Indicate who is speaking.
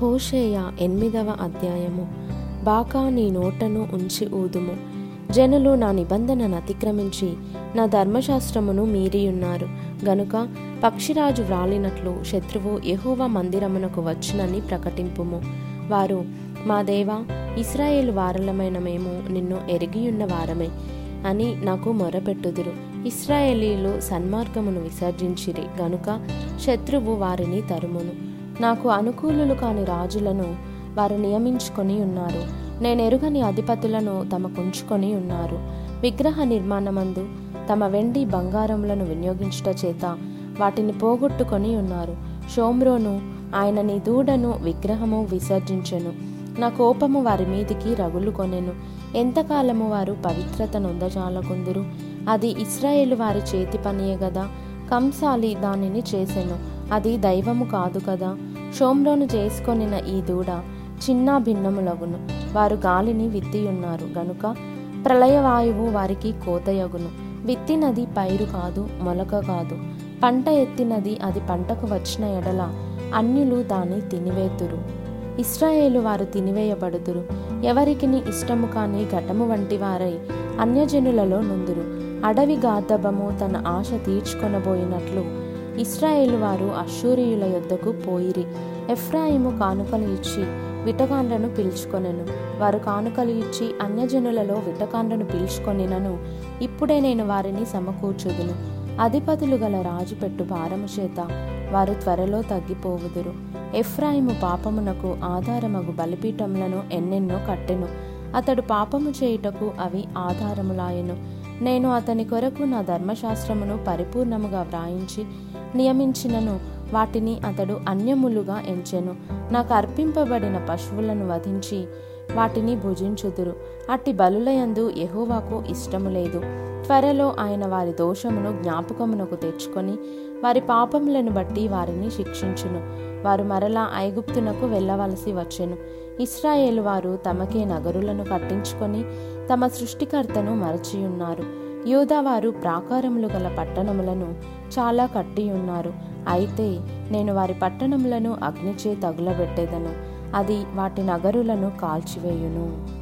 Speaker 1: హోషేయ ఎనిమిదవ అధ్యాయము. బాకా నీ నోటను ఉంచి ఊదుము. జనులు నా నిబంధనను అతిక్రమించి నా ధర్మశాస్త్రమును మీరియున్నారు. గనుక పక్షిరాజు వ్రాలినట్లు శత్రువు యెహోవా మందిరమునకు వచ్చునని ప్రకటింపుము. వారు మా దేవా ఇస్రాయేల్ వారలమైన మేము నిన్ను ఎరిగియున్న వారమే అని నాకు మొరపెట్టుదురు. ఇస్రాయేలీలు సన్మార్గమును విసర్జించిరి. గనుక శత్రువు వారిని తరుమును. నాకు అనుకూలులు కాని రాజులను వారు నియమించుకొని ఉన్నారు. నేను ఎరుగని అధిపతులను తమకుంచుకొని ఉన్నారు. విగ్రహ నిర్మాణమందు తమ వెండి బంగారములను వినియోగించుట చేత వాటిని పోగొట్టుకొని ఉన్నారు. షోమ్రోను ఆయన నీ దూడను విగ్రహము విసర్జించెను. నా కోపము వారి మీదికి రగులు కొనెను. ఎంతకాలము వారు పవిత్రత నొందజాలకుందురు? అది ఇస్రాయేల్ వారి చేతి పనియే గదా? కంసాలి దానిని చేసెను. అది దైవము కాదు కదా. షోమ్రోను చేసుకొనిన ఈ దూడ చిన్న భిన్నములగును. వారు గాలిని విత్తియున్నారు. గనుక ప్రళయవాయువు వారికి కోతయగును. విత్తినది పైరు కాదు మొలక కాదు. పంట ఎత్తినది అది పంటకు వచ్చిన ఎడల అన్యులు దాన్ని తినివేతురు. ఇస్రాయేలు వారు తినివేయబడుదురు. ఎవరికిని ఇష్టము కాని ఘటము వంటి వారై అన్యజనులలో నుందురు. అడవి గాధబము తన ఆశ తీర్చుకొనబోయినట్లు ఇస్రాయేలు వారు అశ్షూరియుల యొద్దకు పోయిరి. ఎఫ్రాయిము కానుకలు ఇచ్చి విటకాండ్రను పిలుచుకొనెను. వారు కానుకలు ఇచ్చి అన్యజనులలో విటకాండ్రను పిలుచుకొనినను. ఇప్పుడే నేను వారిని సమకూర్చుదును. అధిపతులు గల రాజు పెట్టు భారము చేత వారు త్వరలో తగ్గిపోవుదురు. ఎఫ్రాయిము పాపమునకు ఆధారమగు బలిపీఠములను ఎన్నెన్నో కట్టెను. అతడు పాపము చేయుటకు అవి ఆధారములాయెను. నేను అతని కొరకు నా ధర్మశాస్త్రమును పరిపూర్ణముగా వ్రాయించి నియమించినను. వాటిని అతడు అన్యములుగా ఎంచెను. నాకు అర్పింపబడిన పశువులను వధించి వాటిని భుజించుదురు. అట్టి బలులయందు ఎహోవాకు ఇష్టము లేదు. త్వరలో ఆయన వారి దోషమును జ్ఞాపకమునకు తెచ్చుకొని వారి పాపములను బట్టి వారిని శిక్షించును. వారు మరలా ఐగుప్తునకు వెళ్ళవలసి వచ్చెను. ఇస్రాయేలు వారు తమకే నగరులను కట్టించుకొని తమ సృష్టికర్తను మరచియున్నారు. యూదావారు ప్రాకారములు గల పట్టణములను చాలా కట్టి ఉన్నారు అయితే నేను వారి పట్టణములను అగ్నిచే తగులబెట్టేదను. అది వాటి నగరులను కాల్చివేయును.